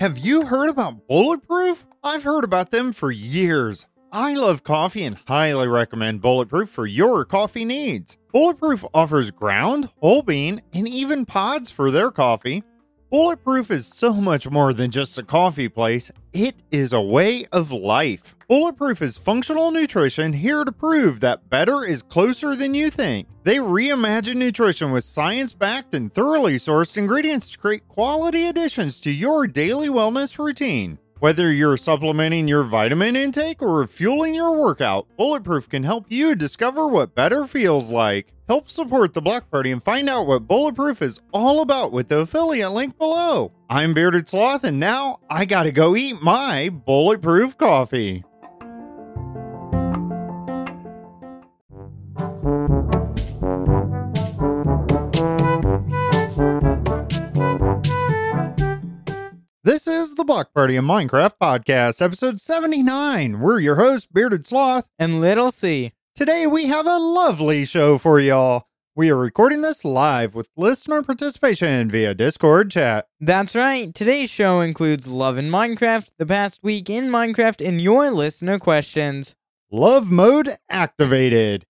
Have you heard about Bulletproof? I've heard about them for years. I love coffee and highly recommend Bulletproof for your coffee needs. Bulletproof offers ground, whole bean, and even pods for their coffee. Bulletproof is so much more than just a coffee place, it is a way of life. Bulletproof is functional nutrition here to prove that better is closer than you think. They reimagine nutrition with science backed and thoroughly sourced ingredients to create quality additions to your daily wellness routine. Whether you're supplementing your vitamin intake or refueling your workout, Bulletproof can help you discover what better feels like. Help support the Block Party and find out what Bulletproof is all about with the affiliate link below. I'm Bearded Sloth, and now I gotta go eat my Bulletproof coffee. This is the Block Party in Minecraft podcast, episode 79. We're your hosts, Bearded Sloth. and Little C. Today we have a lovely show for y'all. We are recording this live with listener participation via Discord chat. That's right. Today's show includes Love in Minecraft, the past week in Minecraft, and your listener questions. Love mode activated.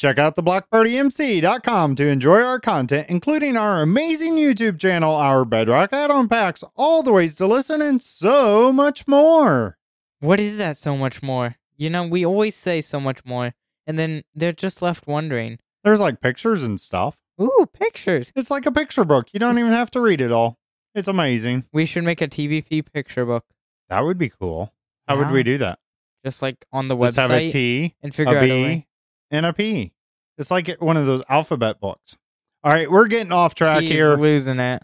Check out theblockpartymc.com to enjoy our content, including our amazing YouTube channel, our Bedrock add-on packs, all the ways to listen, and so much more. What is that so much more? You know, we always say so much more, and then they're just left wondering. There's like pictures and stuff. Ooh, pictures. It's like a picture book. You don't even have to read it all. It's amazing. We should make a TBP picture book, That would be cool. How would we do that? just like on the Just have a website, T, and a figure out a way. B, and a P. It's like one of those alphabet books. All right, we're getting off track She's here. losing it.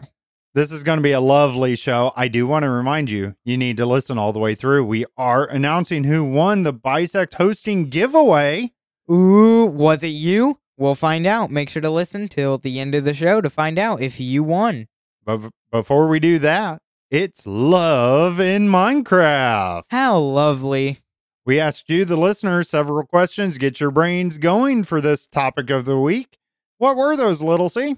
This is going to be a lovely show. I do want to remind you, you need to listen all the way through. We are announcing who won the Bisect hosting giveaway. Ooh, was it you? We'll find out. Make sure to listen till the end of the show to find out if you won. But before we do that, it's love in Minecraft. How lovely. We asked you, the listeners, several questions. Get your brains going for this topic of the week. What were those, Little C?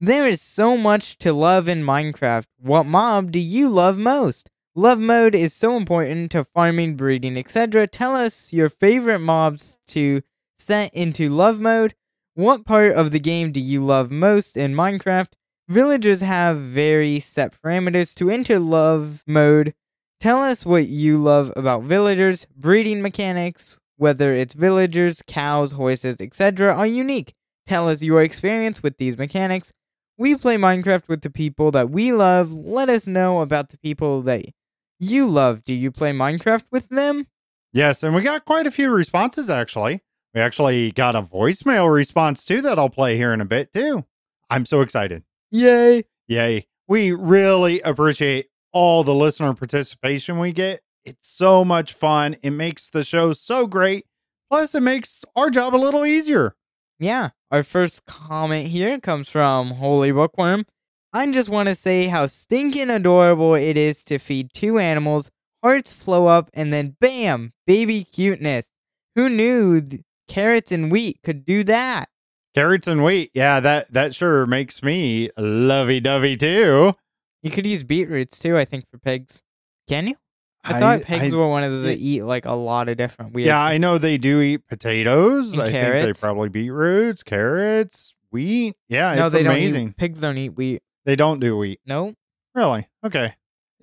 There is so much to love in Minecraft. What mob do you love most? Love mode is so important to farming, breeding, etc. Tell us your favorite mobs to set into love mode. What part of the game do you love most in Minecraft? Villagers have very set parameters to enter love mode. Tell us what you love about villagers. Breeding mechanics, whether it's villagers, cows, horses, etc., are unique. Tell us your experience with these mechanics. We play Minecraft with the people that we love. Let us know about the people that you love. Do you play Minecraft with them? Yes, and we got quite a few responses actually. We actually got a voicemail response too that I'll play here in a bit too. I'm so excited. Yay! Yay. We really appreciate all the listener participation we get. It's so much fun. It makes the show so great. Plus, it makes our job a little easier. Yeah, our first comment here comes from Holy Bookworm. I just want to say how stinking adorable it is to feed two animals, hearts flow up, and then bam, baby cuteness. Who knew th- carrots and wheat could do that? Carrots and wheat. Yeah, that that sure makes me lovey dovey too. You could use beetroots too, I think, for pigs. Can you? I, thought pigs I- were one of those that eat like a lot of different weird. Yeah, I know they do eat potatoes. And I think carrots. they probably beetroots, carrots, wheat. Yeah, no, it's they amazing. don't eat. Pigs don't eat wheat. They don't do wheat. No, Really? Okay.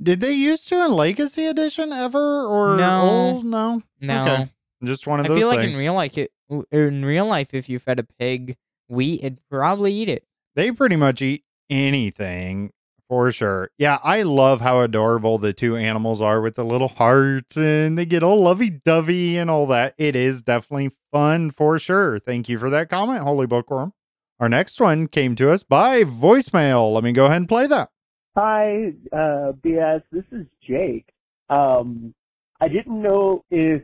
Did they used to in Legacy Edition ever or No. old? No. no. Okay. Just one of those. I those feel like in real life, it in real life, if you fed a pig wheat, it'd probably eat it. they pretty much eat anything for sure. Yeah, I love how adorable the two animals are with the little hearts and they get all lovey dovey and all that. It is definitely fun for sure. Thank you for that comment, Holy Bookworm. Our next one came to us by voicemail. Let me go ahead and play that. Hi, uh, BS. This is Jake. Um, I didn't know if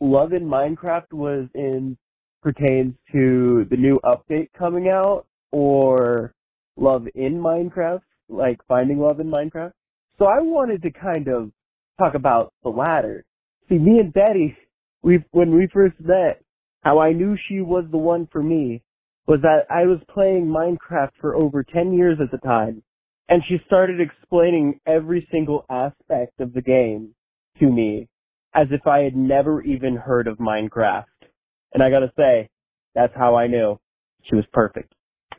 Love in Minecraft was in pertains to the new update coming out or Love in Minecraft, like finding love in Minecraft. So I wanted to kind of talk about the latter. See, me and Betty, we when we first met, how I knew she was the one for me was that I was playing Minecraft for over 10 years at the time, and she started explaining every single aspect of the game to me as if I had never even heard of Minecraft. And I gotta say, that's how I knew she was perfect.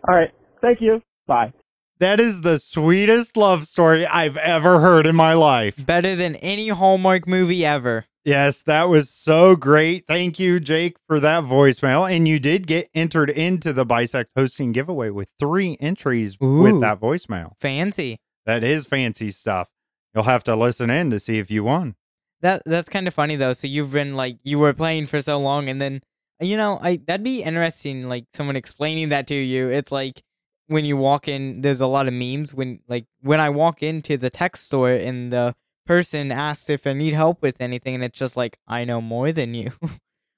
Alright, thank you. Bye. That is the sweetest love story I've ever heard in my life. Better than any Hallmark movie ever. Yes, that was so great. Thank you, Jake, for that voicemail. And you did get entered into the Bisect hosting giveaway with three entries Ooh. with that voicemail. Fancy. That is fancy stuff. You'll have to listen in to see if you won. That that's kind of funny though. So you've been like you were playing for so long, and then you know I that'd be interesting. Like someone explaining that to you. It's like when you walk in. There's a lot of memes when like when I walk into the tech store and the person asks if I need help with anything, and it's just like I know more than you.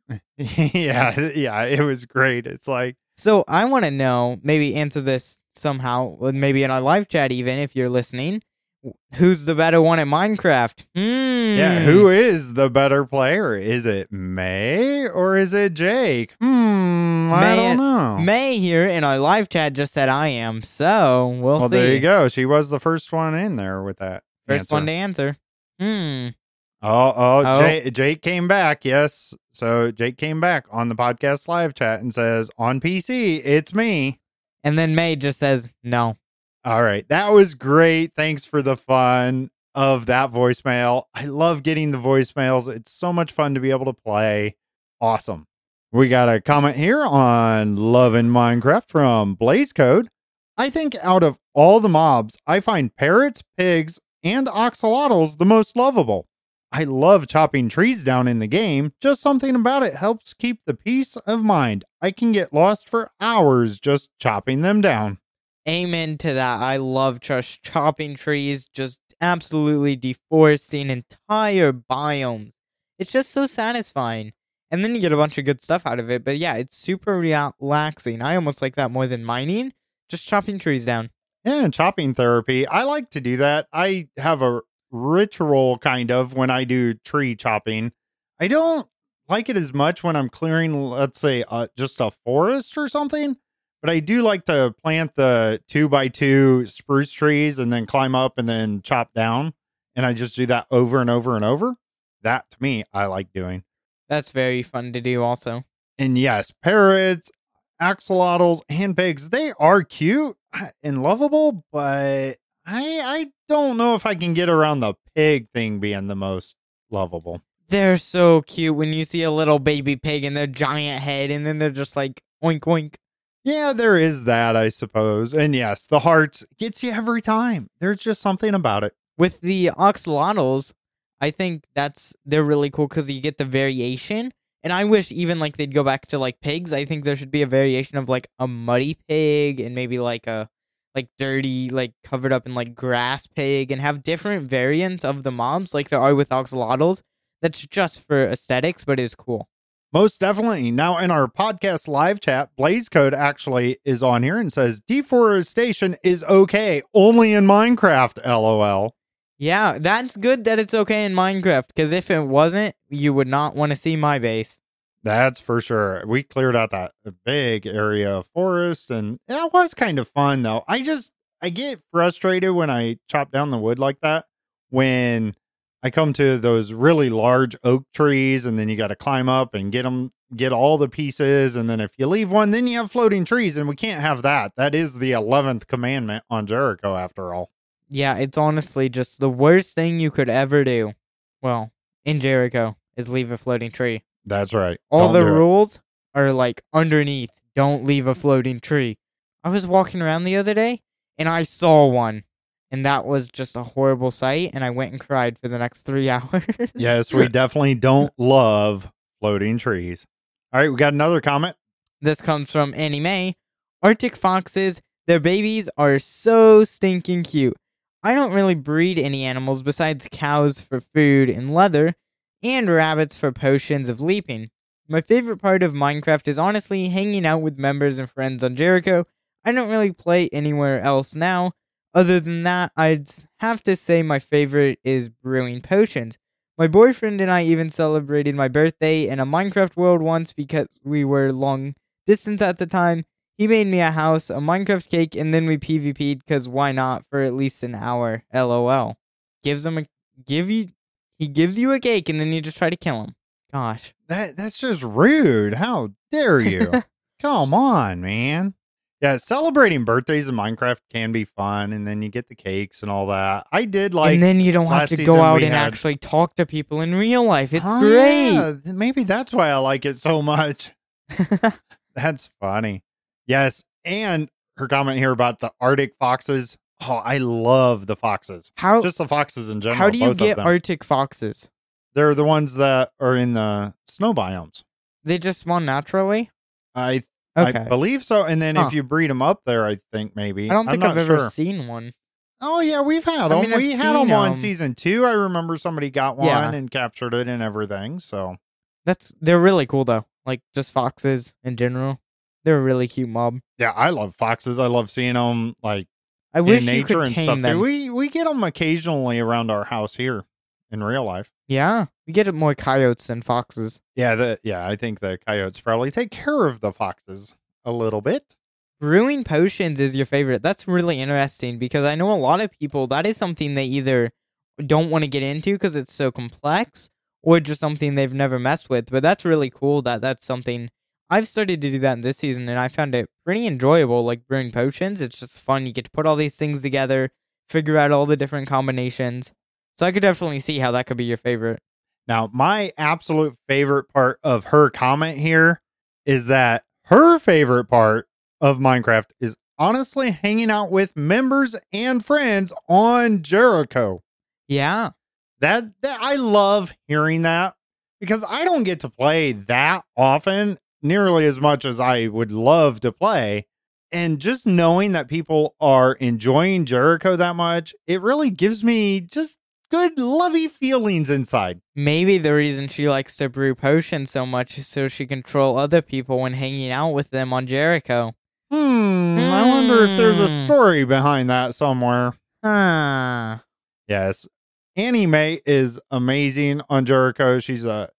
yeah, yeah, it was great. It's like, so I want to know. Maybe answer this somehow. Maybe in our live chat, even if you're listening. Who's the better one at Minecraft? Hmm. yeah, who is the better player? Is it May or is it Jake? Hmm, I May- don't know. May here in our live chat just said I am, so we'll see. well, see. there you go. She was the first one in there with that. First answer. one to answer. Hmm. Oh, oh, Oh. Jake, Jake came back. Yes. So Jake came back on the podcast live chat and says, on PC, it's me. And then May just says no. All right. That was great. Thanks for the fun of that voicemail. I love getting the voicemails. It's so much fun to be able to play. Awesome. We got a comment here on Love in Minecraft from Blaze Code. I think out of all the mobs, I find parrots, pigs, and axolotls the most lovable. I love chopping trees down in the game. Just something about it helps keep the peace of mind. I can get lost for hours just chopping them down. Amen to that. I love just chopping trees, just absolutely deforesting entire biomes. It's just so satisfying. And then you get a bunch of good stuff out of it. But yeah, it's super relaxing. I almost like that more than mining. Just chopping trees down. Yeah, chopping therapy. I like to do that. I have a ritual kind of when I do tree chopping. I don't like it as much when I'm clearing, let's say, uh, just a forest or something. But I do like to plant the two by two spruce trees and then climb up and then chop down. And I just do that over and over and over. That to me, I like doing. That's very fun to do, also. And yes, parrots, axolotls, and pigs, they are cute and lovable, but I I don't know if I can get around the pig thing being the most lovable. They're so cute when you see a little baby pig and their giant head, and then they're just like oink oink. Yeah, there is that, I suppose. And yes, the heart gets you every time. There's just something about it. With the axolotls, I think that's they're really cool because you get the variation. And I wish even like they'd go back to like pigs. I think there should be a variation of like a muddy pig and maybe like a like dirty, like covered up in like grass pig and have different variants of the mobs like there are with axolotls. That's just for aesthetics, but it's cool. Most definitely. Now, in our podcast live chat, Blaze Code actually is on here and says deforestation is okay, only in Minecraft, lol. Yeah, that's good that it's okay in Minecraft because if it wasn't, you would not want to see my base. That's for sure. We cleared out that big area of forest, and that was kind of fun, though. I just, I get frustrated when I chop down the wood like that. When I come to those really large oak trees, and then you got to climb up and get them, get all the pieces. And then if you leave one, then you have floating trees, and we can't have that. That is the 11th commandment on Jericho, after all. Yeah, it's honestly just the worst thing you could ever do. Well, in Jericho, is leave a floating tree. That's right. All Don't the do it. rules are like underneath. Don't leave a floating tree. I was walking around the other day and I saw one. And that was just a horrible sight. And I went and cried for the next three hours. Yes, we definitely don't love floating trees. All right, we got another comment. This comes from Annie Mae Arctic foxes, their babies are so stinking cute. I don't really breed any animals besides cows for food and leather, and rabbits for potions of leaping. My favorite part of Minecraft is honestly hanging out with members and friends on Jericho. I don't really play anywhere else now. Other than that, I'd have to say my favorite is brewing potions. My boyfriend and I even celebrated my birthday in a Minecraft world once because we were long distance at the time. He made me a house, a Minecraft cake, and then we PvP'd because why not for at least an hour? LOL. Gives him a give you he gives you a cake and then you just try to kill him. Gosh. That that's just rude. How dare you? Come on, man. Yeah, celebrating birthdays in Minecraft can be fun, and then you get the cakes and all that. I did like, and then you don't have to go out and had- actually talk to people in real life. It's Oh, great. yeah, Maybe that's why I like it so much. That's funny. Yes, and her comment here about the Arctic foxes. Oh, I love the foxes. how Just the foxes in general. how do you get. Arctic foxes? They're the ones that are in the snow biomes. They just spawn naturally? I Okay. I believe so. And then Huh. if you breed them up there, I think maybe. I don't think not I've ever sure. seen one. Oh yeah, we've had I them. mean, I've we had seen them on 'em. season two. I remember somebody got one Yeah. and captured it and everything. So That's they're really cool though. Like just foxes in general. They're a really cute mob. yeah, I love foxes. I love seeing them like I wish in nature and stuff. them. We we get them occasionally around our house here in real life. yeah, we get more coyotes than foxes. Yeah, the yeah, I think the coyotes probably take care of the foxes a little bit. Brewing potions is your favorite. That's really interesting because I know a lot of people that is something they either don't want to get into because it's so complex or just something they've never messed with. But that's really cool that that's something I've started to do that in this season and I found it pretty enjoyable. Like brewing potions, it's just fun. You get to put all these things together, figure out all the different combinations. So I could definitely see how that could be your favorite. Now, my absolute favorite part of her comment here is that her favorite part of Minecraft is honestly hanging out with members and friends on Jericho. Yeah. That, that I love hearing that because I don't get to play that often, nearly as much as I would love to play. And just knowing that people are enjoying Jericho that much, it really gives me just good, lovey feelings inside. Maybe the reason she likes to brew potions so much is so she can troll other people when hanging out with them on Jericho. Hmm. I wonder if there's a Hmm. story behind that somewhere. Huh. Yes. Annie Mae is amazing on Jericho. She's a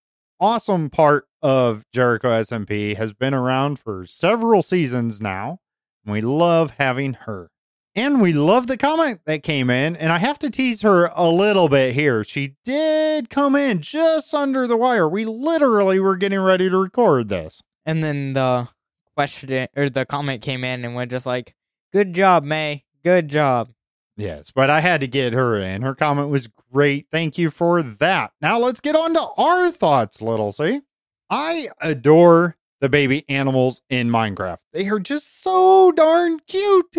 awesome part of Jericho SMP, has been around for several seasons now. And we love having her. And we love the comment that came in. And I have to tease her a little bit here. She did come in just under the wire. We literally were getting ready to record this. And then the question or the comment came in and we're just like, Good job, May. Good job. Yes, but I had to get her in. Her comment was great. Thank you for that. Now let's get on to our thoughts, little C. I adore the baby animals in Minecraft. They are just so darn cute.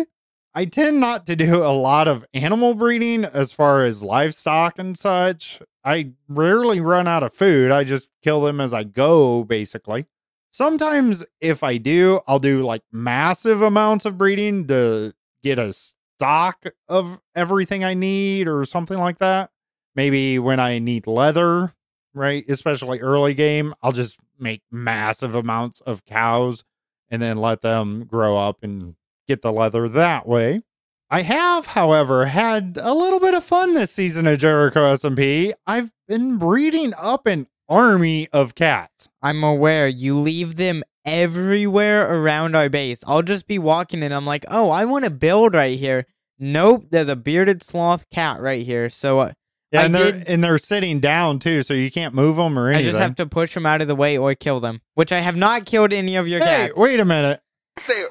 I tend not to do a lot of animal breeding as far as livestock and such. I rarely run out of food. I just kill them as I go, basically. Sometimes, if I do, I'll do like massive amounts of breeding to get a stock of everything I need or something like that. Maybe when I need leather, right? Especially early game, I'll just make massive amounts of cows and then let them grow up and get the leather that way. I have, however, had a little bit of fun this season of Jericho SMP. I've been breeding up an army of cats. I'm aware you leave them everywhere around our base. I'll just be walking and I'm like, oh, I want to build right here. Nope, there's a bearded sloth cat right here. So uh, Yeah, I and they're did- and they're sitting down too, so you can't move them or anything. I just have to push them out of the way or kill them, which I have not killed any of your hey, cats. wait a minute. Say,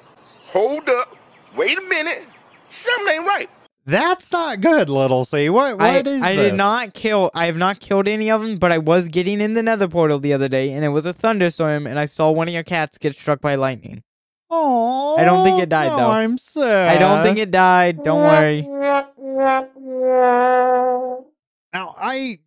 hold up, wait a minute, something ain't right. That's not good, little C. What I, what is I this? did not kill. I have not killed any of them, but I was getting in the Nether portal the other day, and it was a thunderstorm, and I saw one of your cats get struck by lightning. Oh, I don't think it died, no, though. I'm sad. I don't think it died. Don't worry. Now I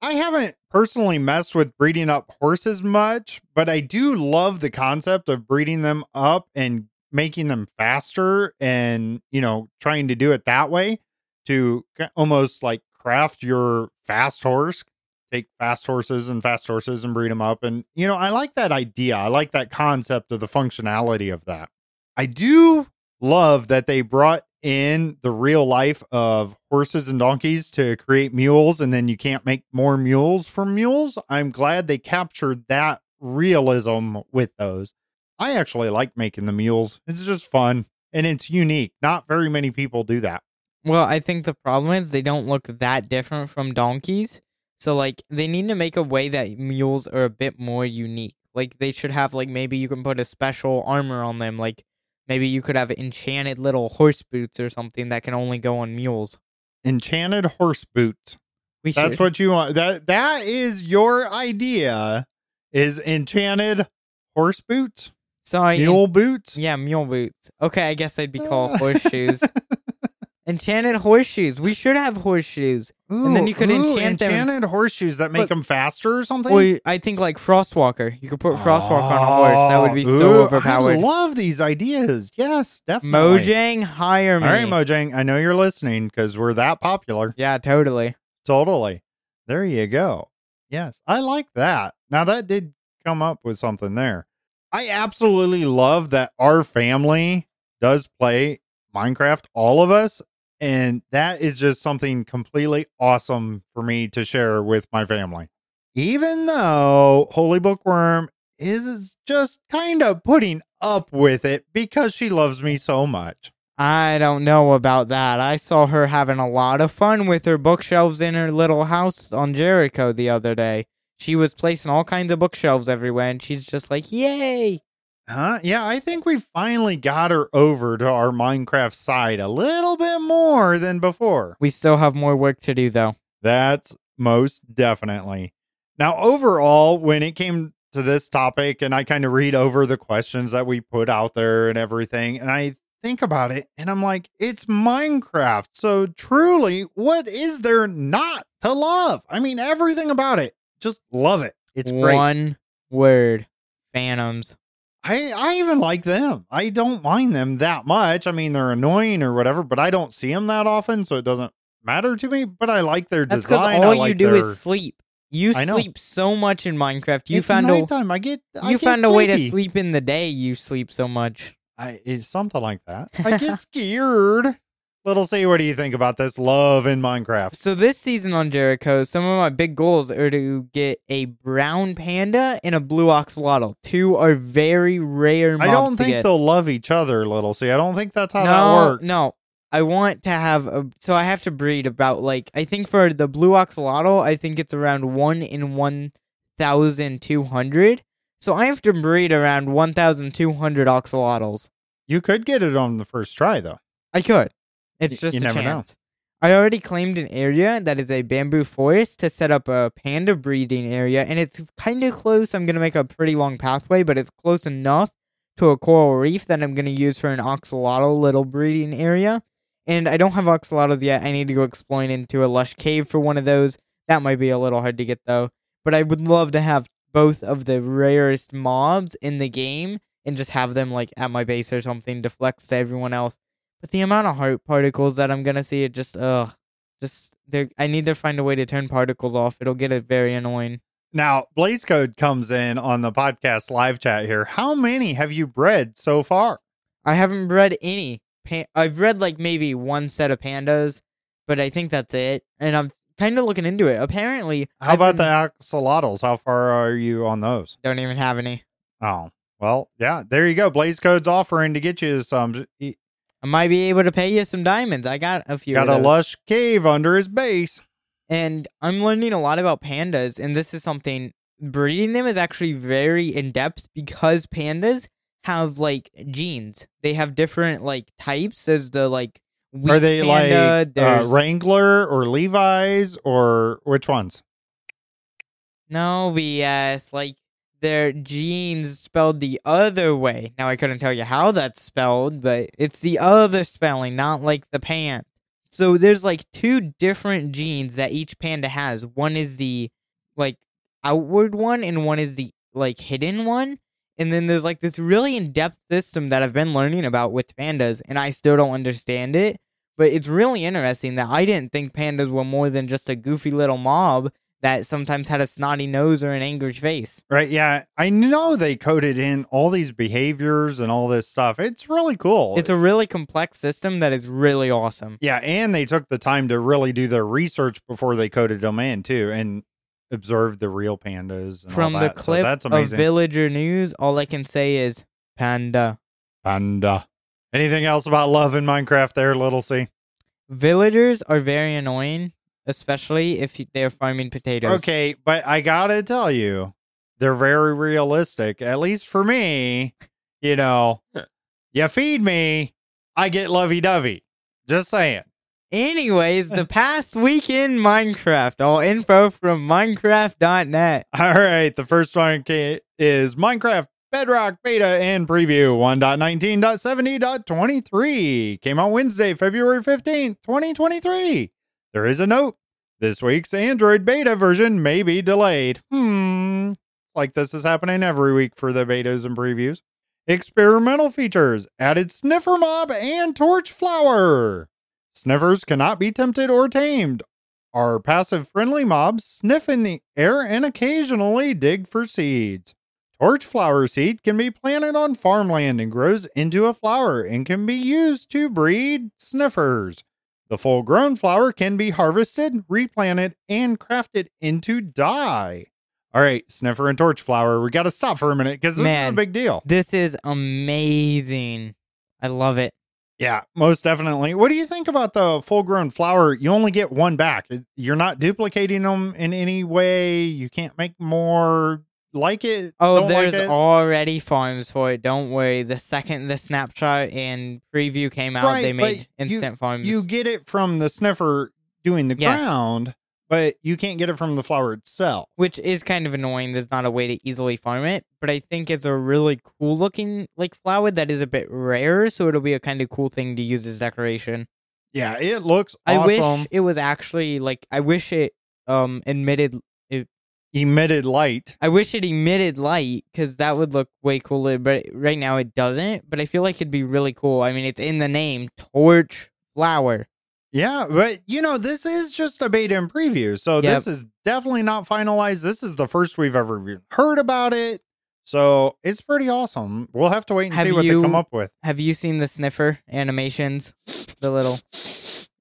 I haven't personally messed with breeding up horses much, but I do love the concept of breeding them up and making them faster and, you know, trying to do it that way to almost like craft your fast horse. Take fast horses and fast horses and breed them up. And, you know, I like that idea. I like that concept of the functionality of that. I do love that they brought in the real life of horses and donkeys to create mules, and then you can't make more mules from mules. I'm glad they captured that realism with those. I actually like making the mules. It's just fun and it's unique. Not very many people do that. Well, I think the problem is they don't look that different from donkeys. So like they need to make a way that mules are a bit more unique. Like they should have like maybe you can put a special armor on them. Like maybe you could have enchanted little horse boots or something that can only go on mules. Enchanted horse boots. We That's should. what you want. That that is your idea. Is enchanted horse boots, Sorry, mule boots. yeah, mule boots. Okay, I guess they'd be called ah. horseshoes. Enchanted horseshoes. We should have horseshoes. And then you could Ooh, enchant them- enchanted horseshoes that make Look- them faster or something. Or I think like Frostwalker. You could put Frostwalker on a horse. That would be Oh, so overpowered. I love these ideas. Yes, definitely. Mojang, hire me. All right, Mojang. I know you're listening because we're that popular. yeah, totally. Totally. There you go. Yes, I like that. Now that did come up with something there. I absolutely love that our family does play Minecraft, all of us, and that is just something completely awesome for me to share with my family. Even though Holy Bookworm is just kind of putting up with it because she loves me so much. I don't know about that. I saw her having a lot of fun with her bookshelves in her little house on Jericho the other day. She was placing all kinds of bookshelves everywhere, and she's just like, "Yay!" Huh? Yeah, I think we finally got her over to our Minecraft side a little bit more than before. We still have more work to do, though. That's most definitely. Now, overall, when it came to this topic, and I kind of read over the questions that we put out there and everything, and I think about it, and I'm like, it's Minecraft. So, truly, what is there not to love? I mean, everything about it. Just love it. It's great. One word: Phantoms. I I even like them. I don't mind them that much. I mean, they're annoying or whatever, but I don't see them that often, so it doesn't matter to me. But I like their That's design. all I you like do their, is sleep. You I know. sleep so much in Minecraft. You it's found a nighttime. I get. I you get found a way to sleep in the day. You sleep so much. I, it's something like that. I get scared. Little C, what do you think about this love in Minecraft? So this season on Jericho, some of my big goals are to get a brown panda and a blue axolotl. Two are very rare I don't think get. they'll love each other, Little C. I don't think that's how no, that works. no. I want to have a so I have to breed about like I think for the blue axolotl, I think it's around one in one thousand two hundred. So I have to breed around one thousand two hundred axolotls. You could get it on the first try, though. I could. It's just you a never know. I already claimed an area that is a bamboo forest to set up a panda breeding area, and it's kind of close. I'm gonna make a pretty long pathway, but it's close enough to a coral reef that I'm gonna use for an axolotl little breeding area. And I don't have axolotls yet. I need to go exploring into a lush cave for one of those. That might be a little hard to get though. But I would love to have both of the rarest mobs in the game and just have them like at my base or something to flex to everyone else. But the amount of heart particles that I'm gonna see, it just ugh, just I need to find a way to turn particles off. It'll get it very annoying. Now, Blaze Code comes in on the podcast live chat here. How many have you bred so far? I haven't bred any. I've bred like maybe one set of pandas, but I think that's it. And I'm kind of looking into it. Apparently, How I've about been- the axolotls? How far are you on those? Don't even have any. Oh, well, yeah, there you go. Blaze Code's offering to get you some. I might be able to pay you some diamonds. I got a few. got a lush cave under his base. and I'm learning a lot about pandas, and this is something breeding them is actually very in depth because pandas have like genes. They have different like types. There's the like are they panda, like uh, Wrangler or Levi's or which ones? no BS like their genes spelled the other way. Now I couldn't tell you how that's spelled, but it's the other spelling, not like the pants. So there's like two different genes that each panda has. One is the like outward one and one is the like hidden one. And then there's like this really in-depth system that I've been learning about with pandas and I still don't understand it. But it's really interesting that I didn't think pandas were more than just a goofy little mob that sometimes had a snotty nose or an angry face. Right. Yeah. I know they coded in all these behaviors and all this stuff. It's really cool. It's a really complex system that is really awesome. yeah. And they took the time to really do their research before they coded them in, too, and observed the real pandas. And From the that. So clip that's of amazing. Villager News, all I can say is Panda. Panda. Anything else about love in Minecraft there, Little C? Villagers are very annoying, especially if they're farming potatoes. Okay, but I gotta tell you, they're very realistic. At least for me, you know, you feed me, I get lovey dovey. Just saying. Anyways, the past week in Minecraft. All info from Minecraft.net. All right, the first one is Minecraft Bedrock Beta and Preview 1.19.70.23. Came out Wednesday, February 15th, 2023. There is a note. This week's Android beta version may be delayed. Hmm. Like this is happening every week for the betas and previews. Experimental features added Sniffer Mob and Torch Flower. Sniffers cannot be tempted or tamed. Are passive friendly mobs sniff in the air and occasionally dig for seeds. Torch flower seed can be planted on farmland and grows into a flower and can be used to breed sniffers. The full grown flower can be harvested, replanted, and crafted into dye. All right, sniffer and torch flower, we got to stop for a minute because this is a Man. big deal. This is amazing. I love it. Yeah, most definitely. What do you think about the full grown flower? You only get one back. You're not duplicating them in any way. You can't make more. Like it? Oh, don't there's like it? already farms for it. Don't worry. The second the snapshot and preview came out, Right, they made you- instant farms. You get it from the sniffer doing the Yes. ground, but you can't get it from the flower itself. which is kind of annoying. There's not a way to easily farm it, but I think it's a really cool looking like flower that is a bit rare, so it'll be a kind of cool thing to use as decoration. Yeah, it looks I wish it was actually like I wish it um emitted Emitted light. I wish it emitted light because that would look way cooler. But right now it doesn't. But I feel like it'd be really cool. I mean, it's in the name, torch flower. Yeah, but you know, this is just a beta and preview. So Yep. this is definitely not finalized. This is the first we've ever heard about it. So it's pretty awesome. We'll have to wait and Have see what they you- come up with. Have you seen the sniffer animations? The little,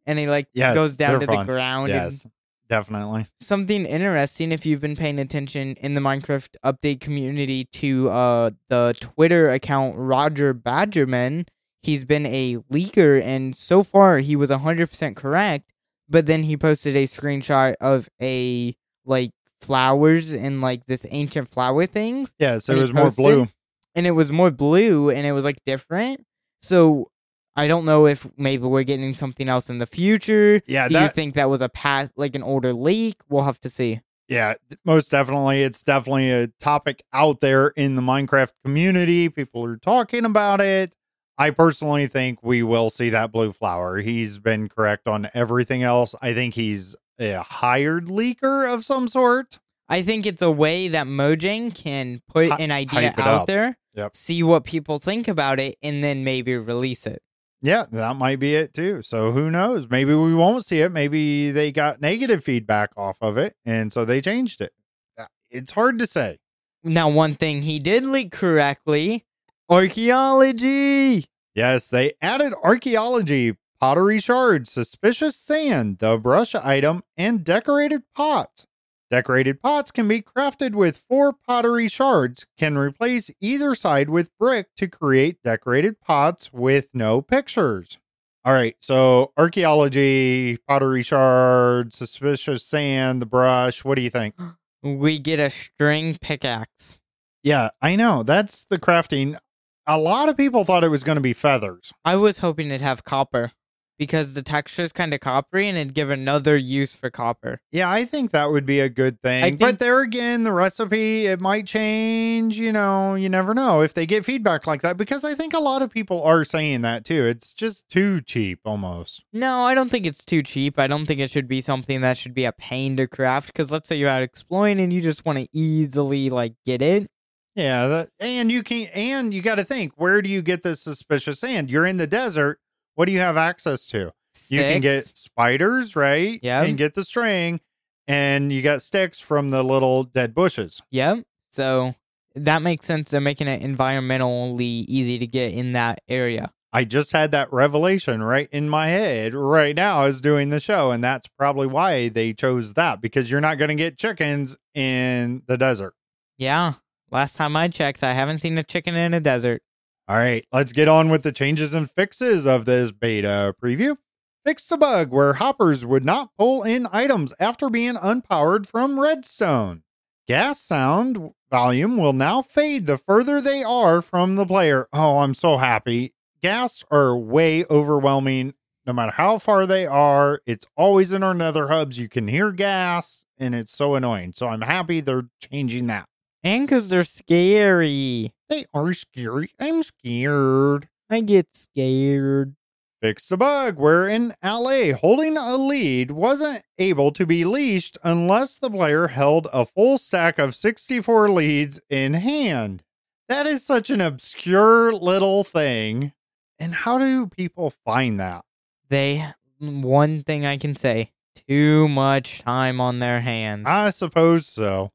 and he like Yes, goes down to fun. the ground. and Yes, definitely. something interesting if you've been paying attention in the Minecraft update community to uh the Twitter account Roger Badgerman. He's been a leaker and so far he was 100% correct, but then he posted a screenshot of a like flowers and like this ancient flower things Yeah, so it was more blue. and it was more blue and it was like different. So I don't know if maybe we're getting something else in the future. Yeah, Do you think that was a past like an older leak? We'll have to see. yeah, most definitely. It's definitely a topic out there in the Minecraft community. People are talking about it. I personally think we will see that blue flower. He's been correct on everything else. I think he's a hired leaker of some sort. I think it's a way that Mojang can put an idea out up. there, Yep. see what people think about it, and then maybe release it. Yeah, that might be it too. So who knows? Maybe we won't see it. Maybe they got negative feedback off of it, and so they changed it. Uh, It's hard to say. Now, one thing he did leak correctly archaeology. Yes, they added archaeology, pottery shards, suspicious sand, the brush item, and decorated pots. Decorated pots can be crafted with four pottery shards, can replace either side with brick to create decorated pots with no pictures. All right, so archaeology, pottery shards, suspicious sand, the brush. What do you think? We get a string pickaxe. Yeah, I know. That's the crafting. A lot of people thought it was going to be feathers. I was hoping it'd have copper because the texture is kind of coppery and it'd give another use for copper. Yeah, I think that would be a good thing. but there again, the recipe it might change. You know, you never know if they get feedback like that because I think a lot of people are saying that too. It's just too cheap almost. No, I don't think it's too cheap. I don't think it should be something that should be a pain to craft. Because let's say you're out exploring and you just want to easily like get it. Yeah, that, and you can't. and you got to think where do you get this suspicious sand? You're in the desert. What do you have access to? You can get spiders, right? Yeah. and get the string, and you got sticks from the little dead bushes. Yep. So that makes sense. They're making it environmentally easy to get in that area. I just had that revelation right in my head right now as doing the show. And that's probably why they chose that because you're not going to get chickens in the desert. Yeah. Last time I checked, I haven't seen a chicken in a desert. All right, let's get on with the changes and fixes of this beta preview. Fixed a bug where hoppers would not pull in items after being unpowered from redstone. Ghast sound volume will now fade the further they are from the player. Oh, I'm so happy. Ghast are way overwhelming no matter how far they are. It's always in our nether hubs. You can hear ghast and it's so annoying. So I'm happy they're changing that. And because they're scary. They are scary. I'm scared. I get scared. Fixed a bug where an Allay holding a lead wasn't able to be leashed unless the player held a full stack of 64 leads in hand. That is such an obscure little thing. And how do people find that? They, one thing I can say, too much time on their hands. I suppose so.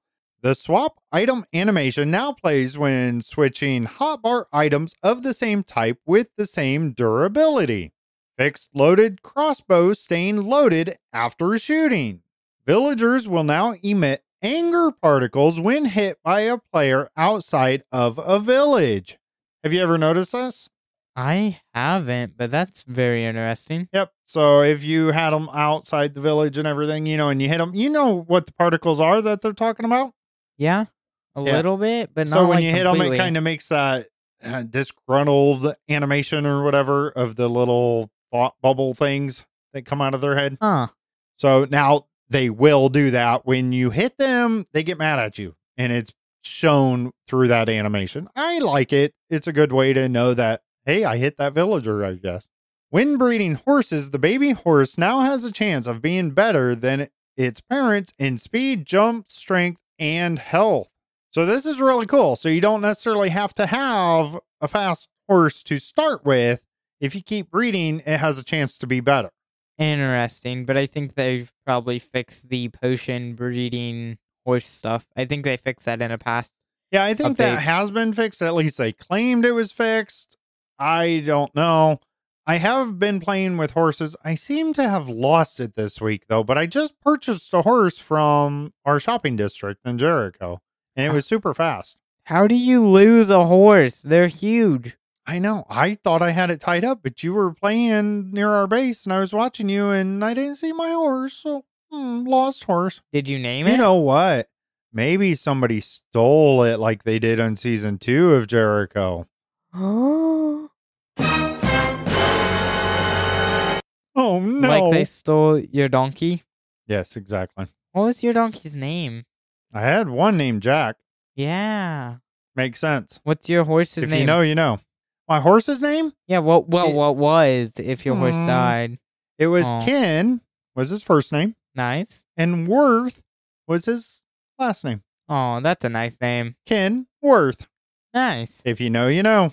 The swap item animation now plays when switching hotbar items of the same type with the same durability. Fixed loaded crossbow staying loaded after shooting. Villagers will now emit anger particles when hit by a player outside of a village. Have you ever noticed this? I haven't, but that's very interesting. Yep. So if you had them outside the village and everything, you know, and you hit them, you know what the particles are that they're talking about? Yeah, a Yeah. little bit, but so when like you hit them, it kind of makes that uh, disgruntled animation or whatever of the little bu- bubble things that come out of their head. Huh. So now they will do that. When you hit them, they get mad at you, and it's shown through that animation. I like it. It's a good way to know that, hey, I hit that villager, I guess. When breeding horses, the baby horse now has a chance of being better than its parents in speed, jump, strength, and health. So this is really cool. So you don't necessarily have to have a fast horse to start with. If you keep breeding, it has a chance to be better. Interesting, but I think they've probably fixed the potion breeding horse stuff. I think they fixed that in the past. Yeah, I think that has been fixed. At least they claimed it was fixed. I don't know. I have been playing with horses. I seem to have lost it this week though, but I just purchased a horse from our shopping district in Jericho and it was super fast. How do you lose a horse? They're huge. I know. I thought I had it tied up, but you were playing near our base and I was watching you and I didn't see my horse. So, hmm, lost horse. Did you name You it? You know what? Maybe somebody stole it like they did on season two of Jericho. Oh no! Like they stole your donkey? yes, exactly. What was your donkey's name? I had one named Jack. Yeah. Makes sense. What's your horse's if name? If you know, you know. My horse's name? yeah, what well It- what was if your horse died? It was Aw. Ken. Was his first name, Nice. and Worth was his last name. Oh, that's a nice name. Ken Worth. Nice. If you know, you know.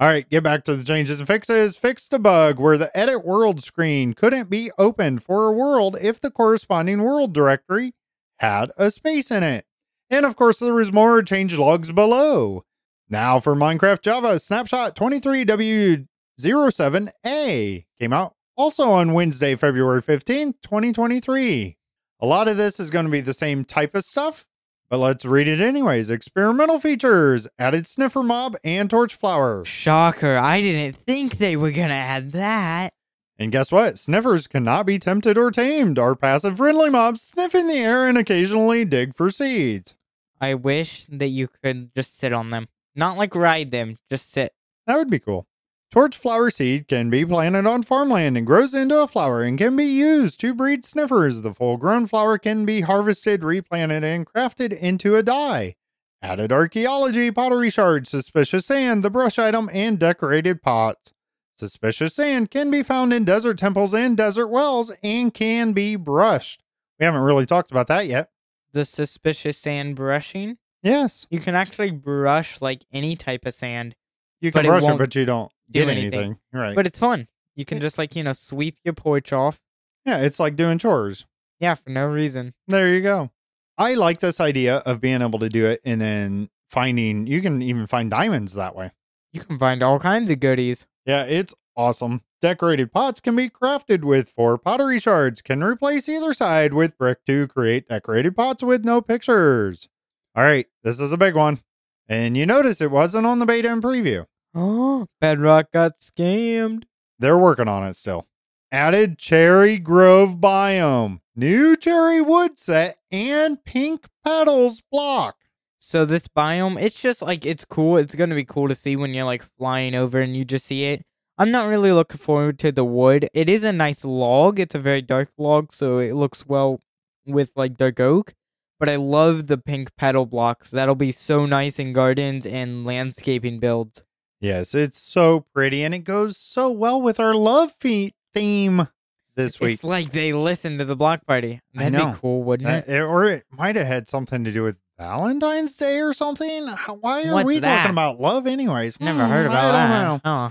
All right, get back to the changes and fixes. Fixed a bug where the edit world screen couldn't be opened for a world if the corresponding world directory had a space in it. And of course, there was more change logs below. Now for Minecraft Java Snapshot 23W07A came out also on Wednesday, February 15th, 2023. A lot of this is going to be the same type of stuff, but let's read it anyways. Experimental features added sniffer mob and torch flower. Shocker. I didn't think they were gonna add that. And guess what? Sniffers cannot be tempted or tamed, are passive friendly mobs sniff in the air and occasionally dig for seeds. I wish that you could just sit on them. Not like ride them, just sit. That would be cool. Torch flower seed can be planted on farmland and grows into a flower and can be used to breed sniffers. The full grown flower can be harvested, replanted, and crafted into a dye. Added archaeology, pottery shards, suspicious sand, the brush item, and decorated pots. Suspicious sand can be found in desert temples and desert wells and can be brushed. We haven't really talked about that yet. The suspicious sand brushing. Yes, You can actually brush like any type of sand, you can But brush it, won't but you don't do anything. anything. Right. but it's fun. You can just like, you know, sweep your porch off. yeah, it's like doing chores. Yeah, for no reason. There you go. I like this idea of being able to do it and then finding, you can even find diamonds that way. You can find all kinds of goodies. Yeah, it's awesome. Decorated pots can be crafted with four pottery shards, can replace either side with brick to create decorated pots with no pictures. All right, this is a big one. And you notice it wasn't on the beta and preview. Oh, Bedrock got scammed. They're working on it still. Added Cherry Grove biome, new cherry wood set, and pink petals block. So this biome, it's just like it's cool. It's gonna be cool to see when you're like flying over and you just see it. I'm not really looking forward to the wood. It is a nice log. It's a very dark log, so it looks well with like dark oak. But I love the pink petal blocks. That'll be so nice in gardens and landscaping builds. Yes, it's so pretty and it goes so well with our love feet theme this week. It's like they listened to the block party. That'd be cool, wouldn't That- it? it- or it might have had something to do with Valentine's Day or something. Why are What's we that? talking about love, anyways? Never Hmm, heard about that. Huh.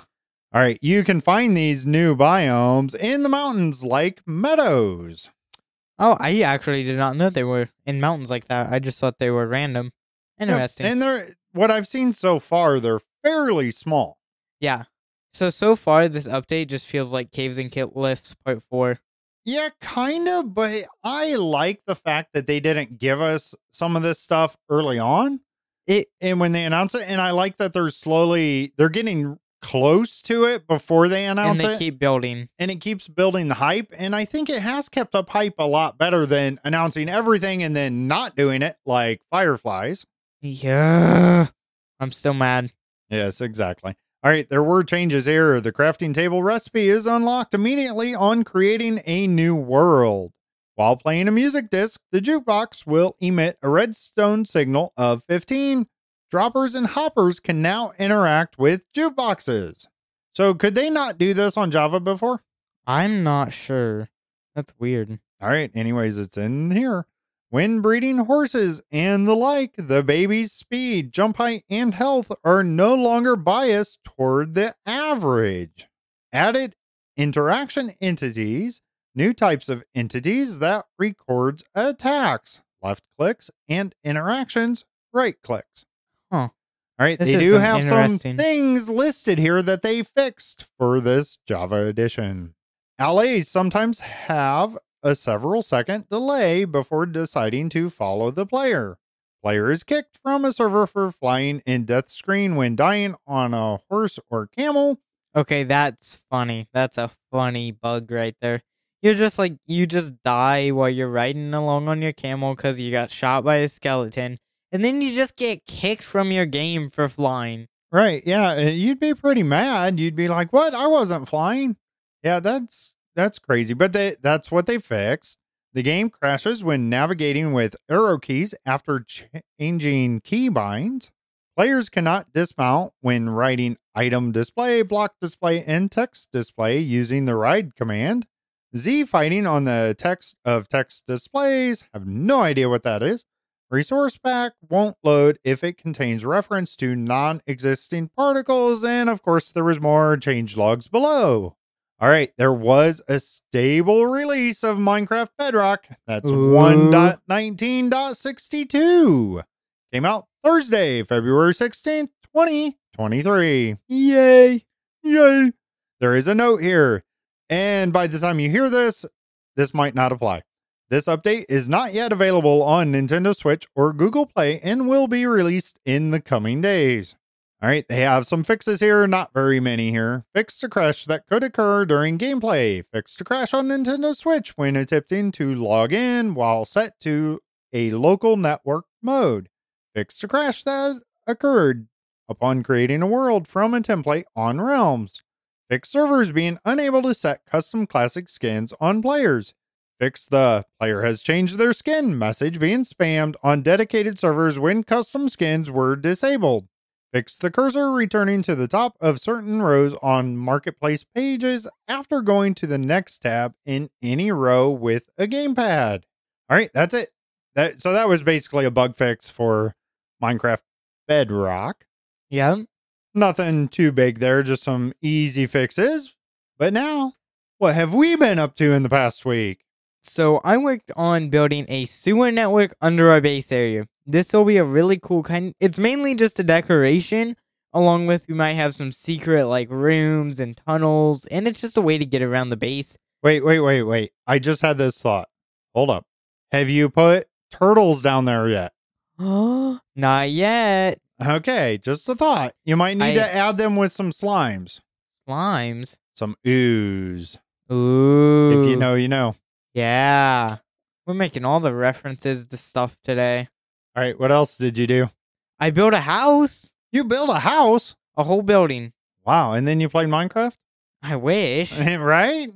All right, you can find these new biomes in the mountains like meadows. Oh, I actually did not know they were in mountains like that. I just thought they were random. Yep, Interesting. And they're what I've seen so far, they're fairly small. Yeah. So so far this update just feels like Caves and Cliffs Part Four. Yeah, kind of, but I like the fact that they didn't give us some of this stuff early on. It And when they announce it, and I like that they're slowly they're getting close to it before they and announce they it. keep building. and it keeps building the hype. And I think it has kept up hype a lot better than announcing everything and then not doing it like Fireflies. Yeah. I'm still mad. Yes, exactly. All right, there were changes here. The crafting table recipe is unlocked immediately on creating a new world. While playing a music disc, the jukebox will emit a redstone signal of 15. Droppers and hoppers can now interact with jukeboxes. So, could they not do this on Java before? I'm not sure. That's weird. All right. Anyways, it's in here. When breeding horses and the like, the baby's speed, jump height, and health are no longer biased toward the average. Added interaction entities, new types of entities that records attacks, left clicks, and interactions, right clicks. Huh. All right, This they do some have some things listed here that they fixed for this Java edition. Allays sometimes have a several second delay before deciding to follow the player. Player is kicked from a server for flying in death screen when dying on a horse or camel. Okay, that's funny. That's a funny bug right there. You're just like you just die while you're riding along on your camel because you got shot by a skeleton, and then you just get kicked from your game for flying. Right, yeah, you'd be pretty mad. You'd be like, "What? I wasn't flying." Yeah, that's that's crazy, but they, that's what they fixed. The game crashes when navigating with arrow keys after changing key binds. Players cannot dismount when writing item display, block display, and text display using the ride command. Z fighting on the text of text displays. Have no idea what that is. Resource pack won't load if it contains reference to non existing particles. And of course, there was more change logs below. All right, there was a stable release of Minecraft Bedrock. That's Ooh. 1.19.62. Came out Thursday, February 16th, 2023. Yay! Yay. There is a note here. And by the time you hear this, this might not apply. This update is not yet available on Nintendo Switch or Google Play and will be released in the coming days. All right, they have some fixes here, not very many here. Fix to crash that could occur during gameplay. Fix to crash on Nintendo Switch when attempting to log in while set to a local network mode. Fix to crash that occurred upon creating a world from a template on Realms. Fix servers being unable to set custom classic skins on players. Fix the player has changed their skin message being spammed on dedicated servers when custom skins were disabled. Fix the cursor returning to the top of certain rows on marketplace pages after going to the next tab in any row with a gamepad. All right, that's it. That so that was basically a bug fix for Minecraft Bedrock. Yeah. Nothing too big there, just some easy fixes. But now, what have we been up to in the past week? So I worked on building a sewer network under our base area. This will be a really cool kind. It's mainly just a decoration, along with we might have some secret like rooms and tunnels, and it's just a way to get around the base. Wait, wait, wait, wait. I just had this thought. Hold up. Have you put turtles down there yet? Not yet. Okay, just a thought. You might need I- to add them with some slimes, Slimes. some ooze. Ooh. If you know, you know. Yeah. We're making all the references to stuff today. All right, what else did you do? I built a house, You built a house. a whole building. Wow, and then you played Minecraft, I wish. right?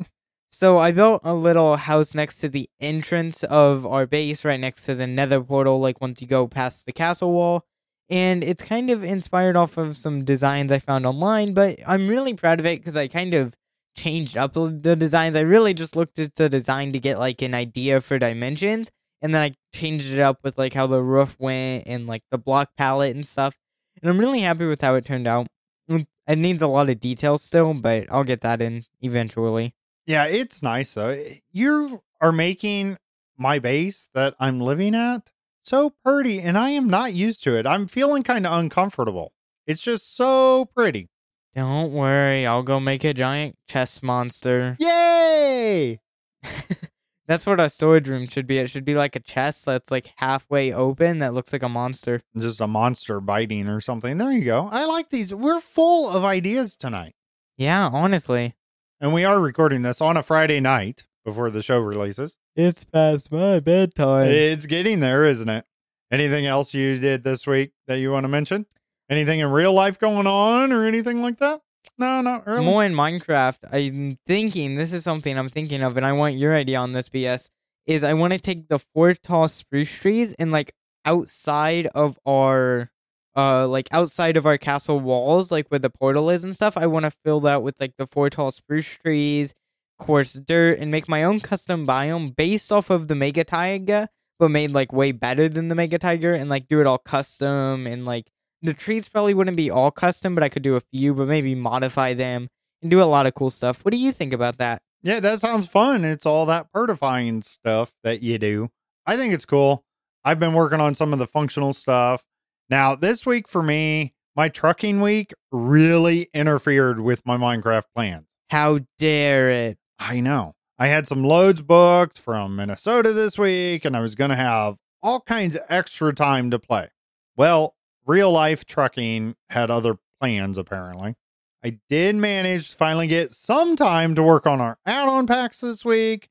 So I built a little house next to the entrance of our base, right next to the nether portal, like once you go past the castle wall. And it's kind of inspired off of some designs I found online, but I'm really proud of it because I kind of changed up the designs. I really just looked at the design to get like an idea for dimensions, and then I changed it up with like how the roof went and like the block palette and stuff. And I'm really happy with how it turned out. Mm, It needs a lot of detail still, but I'll get that in eventually. Yeah, it's nice though. You are making my base that I'm living at so pretty, and I am not used to it. I'm feeling kind of uncomfortable. It's just so pretty. Don't worry, I'll go make a giant chest monster. Yay! That's what our storage room should be. It should be like a chest that's like halfway open that looks like a monster. Just a monster biting or something. There you go. I like these. We're full of ideas tonight. Yeah, honestly. And we are recording this on a Friday night before the show releases. It's past my bedtime. It's getting there, isn't it? Anything else you did this week that you want to mention? Anything in real life going on or anything like that? No, not really. More in Minecraft. I'm thinking this is something I'm thinking of, and I want your idea on this. BS is I want to take the four tall spruce trees and like outside of our, uh, like outside of our castle walls, like where the portal is and stuff. I want to fill that with like the four tall spruce trees, coarse dirt, and make my own custom biome based off of the Mega Taiga, but made like way better than the Mega Taiga, and like do it all custom and like the trees probably wouldn't be all custom, but I could do a few, but maybe modify them and do a lot of cool stuff. What do you think about that? Yeah, that sounds fun. It's all that pertifying stuff that you do. I think it's cool. I've been working on some of the functional stuff. Now, this week for me, my trucking week really interfered with my Minecraft plans. How dare it? I know. I had some loads booked from Minnesota this week, and I was going to have all kinds of extra time to play. Well, real life trucking had other plans, apparently. I did manage to finally get some time to work on our add on packs this week.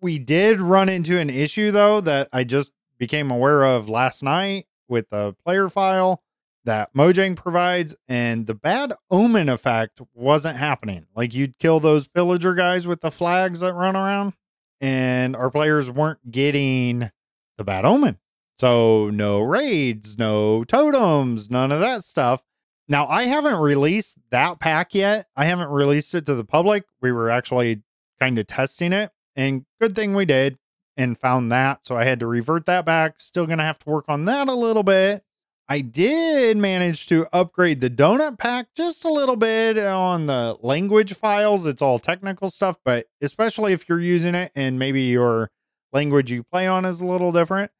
We did run into an issue, though, that I just became aware of last night with the player file that Mojang provides, and the bad omen effect wasn't happening. Like you'd kill those pillager guys with the flags that run around, and our players weren't getting the bad omen. So no raids, no totems, none of that stuff. Now I haven't released that pack yet. I haven't released it to the public. We were actually kind of testing it, and good thing we did and found that. So I had to revert that back. Still gonna have to work on that a little bit. I did manage to upgrade the donut pack just a little bit on the language files. It's all technical stuff, but especially if you're using it and maybe your language you play on is a little different,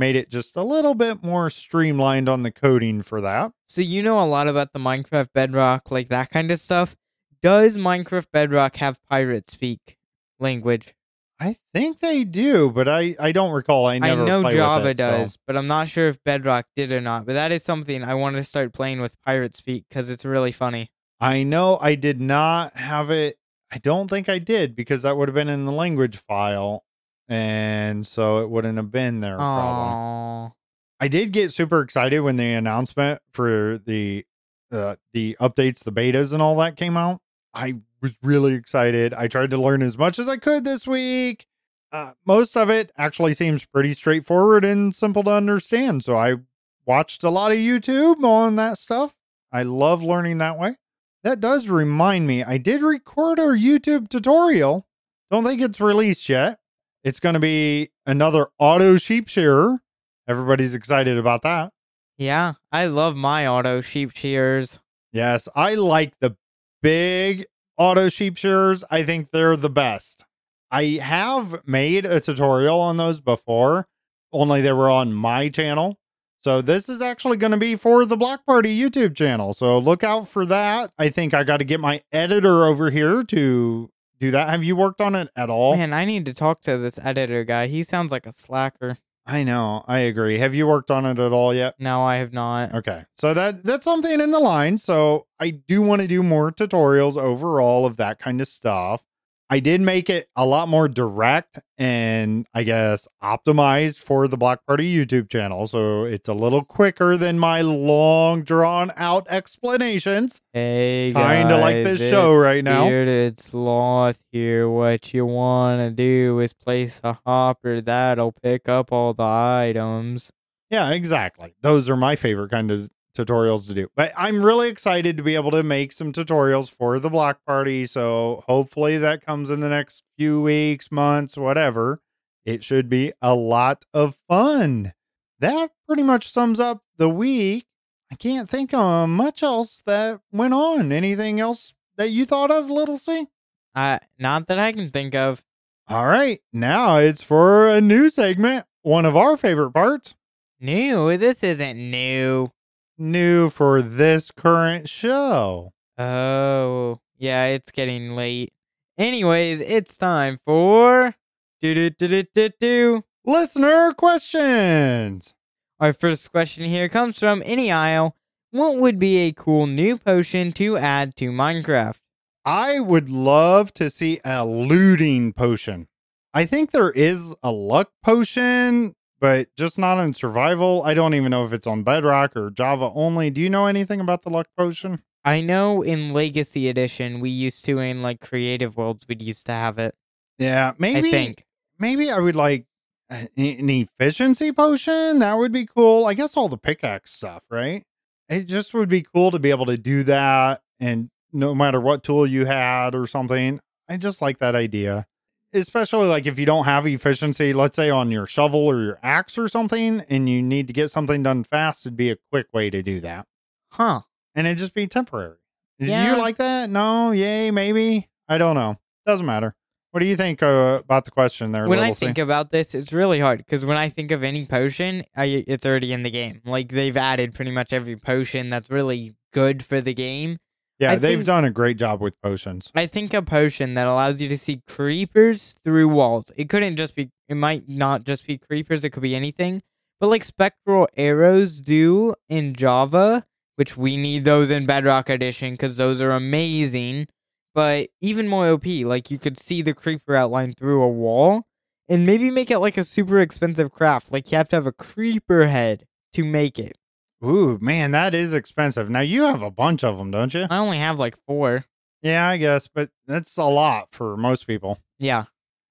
made it just a little bit more streamlined on the coding for that. So you know a lot about the Minecraft Bedrock, like that kind of stuff. Does Minecraft Bedrock have pirate speak language? I think they do, but I, I don't recall. I I know Java it, so- does, but I'm not sure if Bedrock did or not. But that is something I want to start playing with pirate speak because it's really funny. I know I did not have it. I don't think I did because that would have been in the language file. And so it wouldn't have been there. Probably. Aww. I did get super excited when the announcement for the uh, the updates, the betas, and all that came out. I was really excited. I tried to learn as much as I could this week. Uh, most of it actually seems pretty straightforward and simple to understand. So I watched a lot of YouTube on that stuff. I love learning that way. That does remind me, I did record our YouTube tutorial. Don't think it's released yet. It's going to be another auto sheep shearer. Everybody's excited about that. Yeah, I love my auto sheep shears. Yes, I like the big auto sheep shears. I think they're the best. I have made a tutorial on those before, only they were on my channel. So this is actually going to be for the Block Party YouTube channel. So look out for that. I think I got to get my editor over here to do that. Have you worked on it at all? Man, I need to talk to this editor guy. He sounds like a slacker. I know. I agree. Have you worked on it at all yet? No, I have not. Okay. So that that's something in the line. So I do want to do more tutorials overall of that kind of stuff. I did make it a lot more direct and I guess optimized for the Block Party YouTube channel. So it's a little quicker than my long drawn out explanations. Hey, Kinda like guys, this show right now. Bearded Sloth here. What you want to do is place a hopper that'll pick up all the items. Yeah, exactly. Those are my favorite kind of tutorials to do. But I'm really excited to be able to make some tutorials for the block party. So hopefully that comes in the next few weeks, months, whatever. It should be a lot of fun. That pretty much sums up the week. I can't think of much else that went on. Anything else that you thought of, Little C? Uh, not that I can think of. All right, now it's for a new segment, one of our favorite parts. New? This isn't new. New for this current show. Oh, yeah, it's getting late. Anyways, it's time for do do do do do do. Listener questions. Our first question here comes from Any Isle. What would be a cool new potion to add to Minecraft? I would love to see a looting potion. I think there is a luck potion, but just not in survival. I don't even know if it's on Bedrock or Java only. Do you know anything about the luck potion? I know in Legacy Edition, we used to, in like Creative Worlds, we'd used to have it. Yeah, maybe. I think. maybe I would like an an efficiency potion. That would be cool. I guess all the pickaxe stuff, right? It just would be cool to be able to do that. And no matter what tool you had or something, I just like that idea. Especially like if you don't have efficiency, let's say on your shovel or your axe or something, and you need to get something done fast, it'd be a quick way to do that. Huh. And it'd just be temporary. Yeah. you like that? No, yay, maybe. I don't know. Doesn't matter. What do you think uh, about the question there? when I Little C? think about this, it's really hard because when I think of any potion, I, it's already in the game. Like they've added pretty much every potion that's really good for the game. Yeah, I they've think- done a great job with potions. I think a potion that allows you to see creepers through walls. It couldn't just be, it might not just be creepers, it could be anything. But like spectral arrows do in Java, which we need those in Bedrock Edition because those are amazing. But even more OP, like you could see the creeper outline through a wall and maybe make it like a super expensive craft. Like you have to have a creeper head to make it. Ooh, man, that is expensive. Now you have a bunch of them, don't you? I only have like four. Yeah, I guess, but that's a lot for most people. Yeah.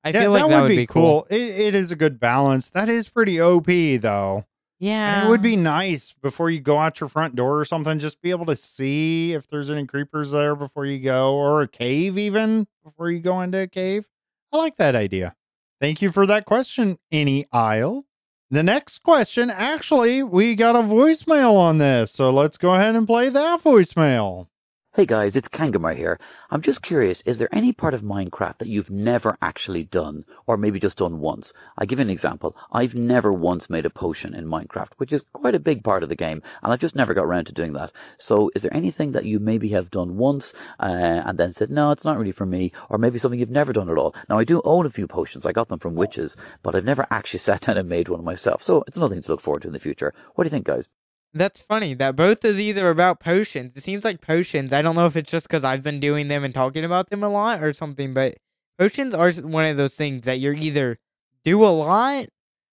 I Yeah, feel like that, would be, cool. It, it is a good balance. That is pretty OP though. Yeah. And it would be nice before you go out your front door or something, just be able to see if there's any creepers there before you go, or a cave even before you go into a cave. I like that idea. Thank you for that question, Any Isle. The next question, actually, we got a voicemail on this, so let's go ahead and play that voicemail. Hey guys, it's Kangamar here. I'm just curious, is there any part of Minecraft that you've never actually done, or maybe just done once? I give you an example. I've never once made a potion in Minecraft, which is quite a big part of the game, and I've just never got around to doing that. So is there anything that you maybe have done once, uh, and then said, no, it's not really for me, or maybe something you've never done at all? Now I do own a few potions, I got them from witches, but I've never actually sat down and made one myself, so it's nothing to look forward to in the future. What do you think guys? That's funny that both of these are about potions. It seems like potions. I don't know if it's just because I've been doing them and talking about them a lot or something, but potions are one of those things that you're either do a lot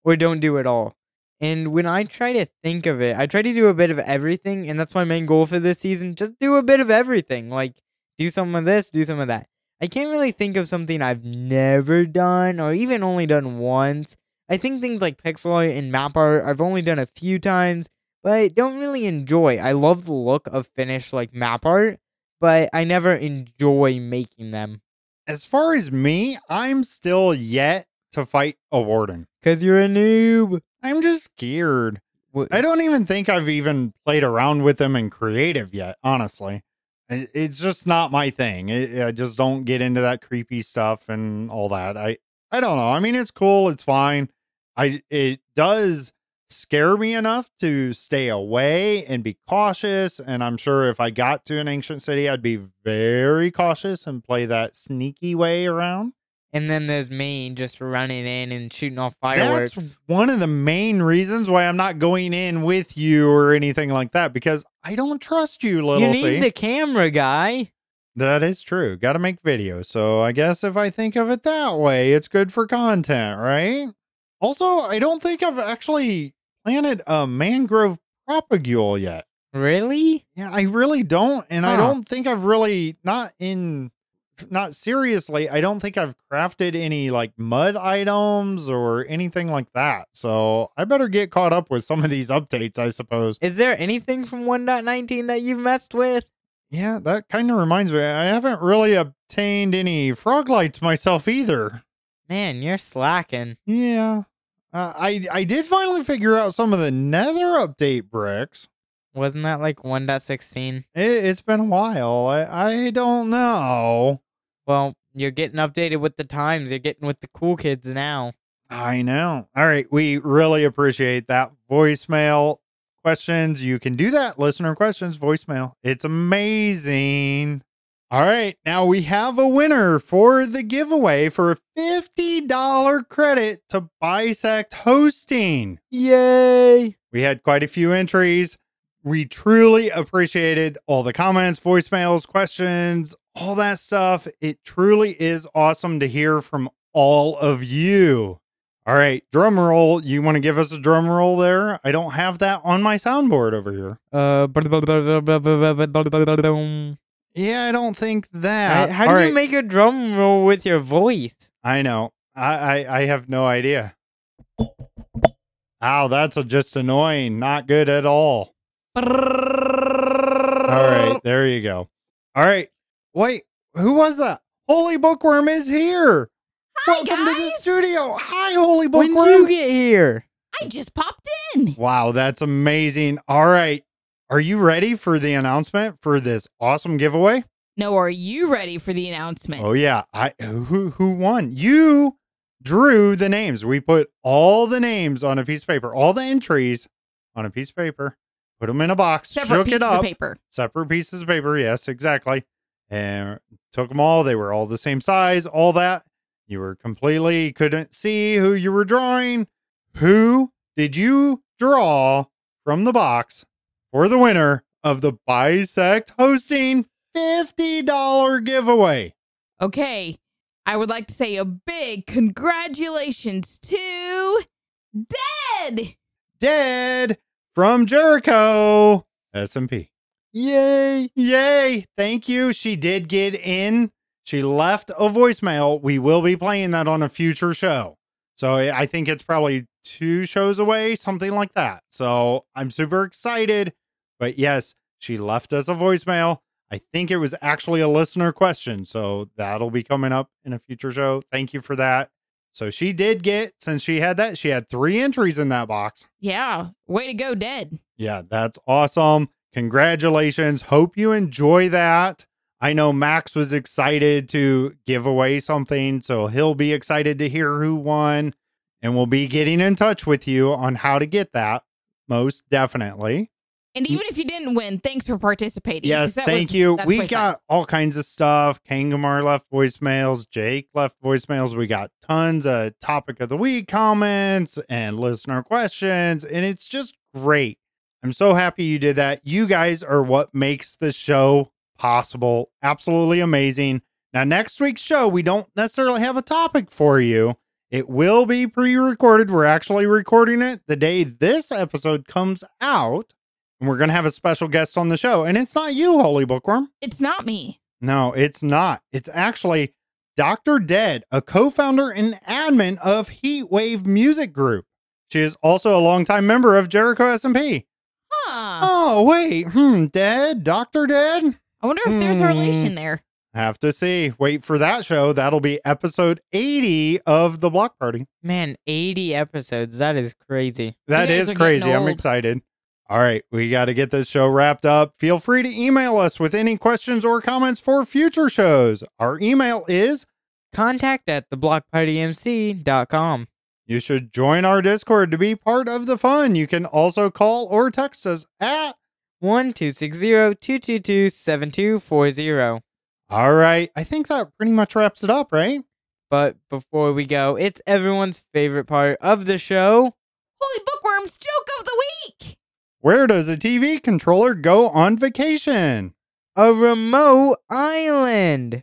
or don't do at all. And when I try to think of it, I try to do a bit of everything, and that's my main goal for this season. Just do a bit of everything. Like, do some of this, do some of that. I can't really think of something I've never done or even only done once. I think things like pixel art and map art I've only done a few times but I don't really enjoy. I love the look of finished like map art, but I never enjoy making them As far as me, I'm still yet to fight a warden. because you're a noob. I'm just scared. Wh- I don't even think I've even played around with them in creative yet, honestly. It's just not my thing. I just don't get into that creepy stuff and all that. I I don't know. I mean, it's cool, it's fine. I it does scare me enough to stay away and be cautious, and I'm sure if I got to an ancient city, I'd be very cautious and play that sneaky way around. and then there's me just running in and shooting off fireworks. That's one of the main reasons why I'm not going in with you or anything like that because I don't trust you, little you C. need the camera guy. That is true. Got to make videos. So I guess if I think of it that way, it's good for content, right? Also, I don't think I've actually planted a mangrove propagule yet. Really? Yeah, I really don't. And I don't think I've really, not in, not seriously, I don't think I've crafted any like mud items or anything like that. So I better get caught up with some of these updates, I suppose. Is there anything from 1.19 that you've messed with? Yeah, that kind of reminds me. I haven't really obtained any frog lights myself either. Man, you're slacking. Yeah. Uh, I I did finally figure out some of the Nether update bricks. Wasn't that like 1.16? It, it's been a while. I I don't know. Well, you're getting updated with the times. You're getting with the cool kids now. I know. All right, we really appreciate that voicemail questions. You can do that listener questions voicemail. It's amazing. All right, now we have a winner for the giveaway for a $50 credit to Bisect Hosting. Yay! We had quite a few entries. We truly appreciated all the comments, voicemails, questions, all that stuff. It truly is awesome to hear from all of you. All right, drum roll. You want to give us a drum roll there? I don't have that on my soundboard over here. Uh, Yeah, I don't think that. how All do right, you make a drum roll with your voice? I know. I, I I have no idea. Ow, that's a, just annoying. Not good at all. All right, there you go. All right. Wait, who was that? Holy Bookworm is here. Welcome to the studio. Hi, Holy Bookworm. When did you get here? I just popped in. wow, that's amazing. All right. Are you ready for the announcement for this awesome giveaway? No, are you ready for the announcement? Oh yeah. I who who won? You drew the names. We put all the names on a piece of paper, all the entries on a piece of paper. Put them in a box, Separate shook pieces it up. of paper. separate pieces of paper. Yes, exactly. And took them all. They were all the same size, all that. You were completely couldn't see who you were drawing. Who did you draw from the box for the winner of the Bisect hosting $50 giveaway? Okay. I would like to say a big congratulations to Dead. Dead from Jericho SMP. Yay! Yay! Thank you. She did get in. She left a voicemail. We will be playing that on a future show. So I I think it's probably two shows away, something like that. So I'm super excited. But yes, she left us a voicemail. I think it was actually a listener question. So that'll be coming up in a future show. Thank you for that. So she did get, since she had that, she had three entries in that box. Yeah. Way to go, Dead. Yeah, that's awesome. Congratulations. Hope you enjoy that. I know Max was excited to give away something, so he'll be excited to hear who won. And we'll be getting in touch with you on how to get that, most definitely. And even if you didn't win, thanks for participating. Yes, thank was- you. We way fun. got all kinds of stuff. Kangamar left voicemails. Jake left voicemails. We got tons of topic of the week comments and listener questions. And it's just great. I'm so happy you did that. You guys are what makes the show possible. Absolutely amazing. Now, next week's show, we don't necessarily have a topic for you. It will be pre recorded. We're actually recording it the day this episode comes out. And we're going to have a special guest on the show. And it's not you, Holy Bookworm. It's not me. No, it's not. It's actually Dr. Dead, a co founder and admin of Heatwave Music Group. She is also a longtime member of Jericho SMP. Huh. Oh, wait. Hmm, Dead? Dr. Dead? I wonder if there's a Hmm. relation there. Have to see. Wait for that show. That'll be episode 80 of The Block Party. Man, 80 episodes. That is crazy. That guys is are getting crazy. I'm excited. All right, we got to get this show wrapped up. Feel free to email us with any questions or comments for future shows. Our email is Contact at theblockpartymc.com. you should join our Discord to be part of the fun. You can also call or text us at. 1260-222-7240. All right, I think that pretty much wraps it up, right? But before we go, it's everyone's favorite part of the show. Holy Bookworms joke of the week. Where does a TV controller go on vacation? A remote island.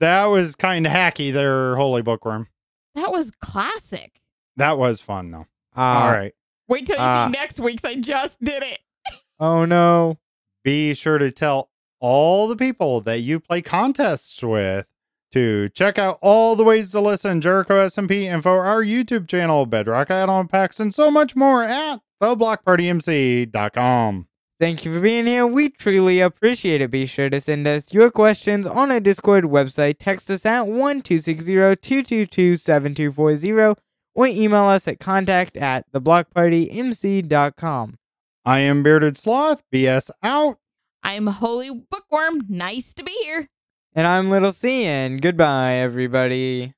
That was kind of hacky there, Holy Bookworm. That was classic. That was fun, though. Uh, All right. Wait till you Ah. see next week's. I just did it. Oh no. Be sure to tell all the people that you play contests with to check out all the ways to listen, Jericho SMP info, our YouTube channel, Bedrock add-on packs, and so much more at theblockpartymc.com. Thank you for being here. We truly appreciate it. Be sure to send us your questions on our Discord website. Text us at 1260-222-7240 or email us at contact at theblockpartymc.com. I am Bearded Sloth. BS out. I'm Holy Bookworm. Nice to be here. And I'm Little C, and goodbye, everybody.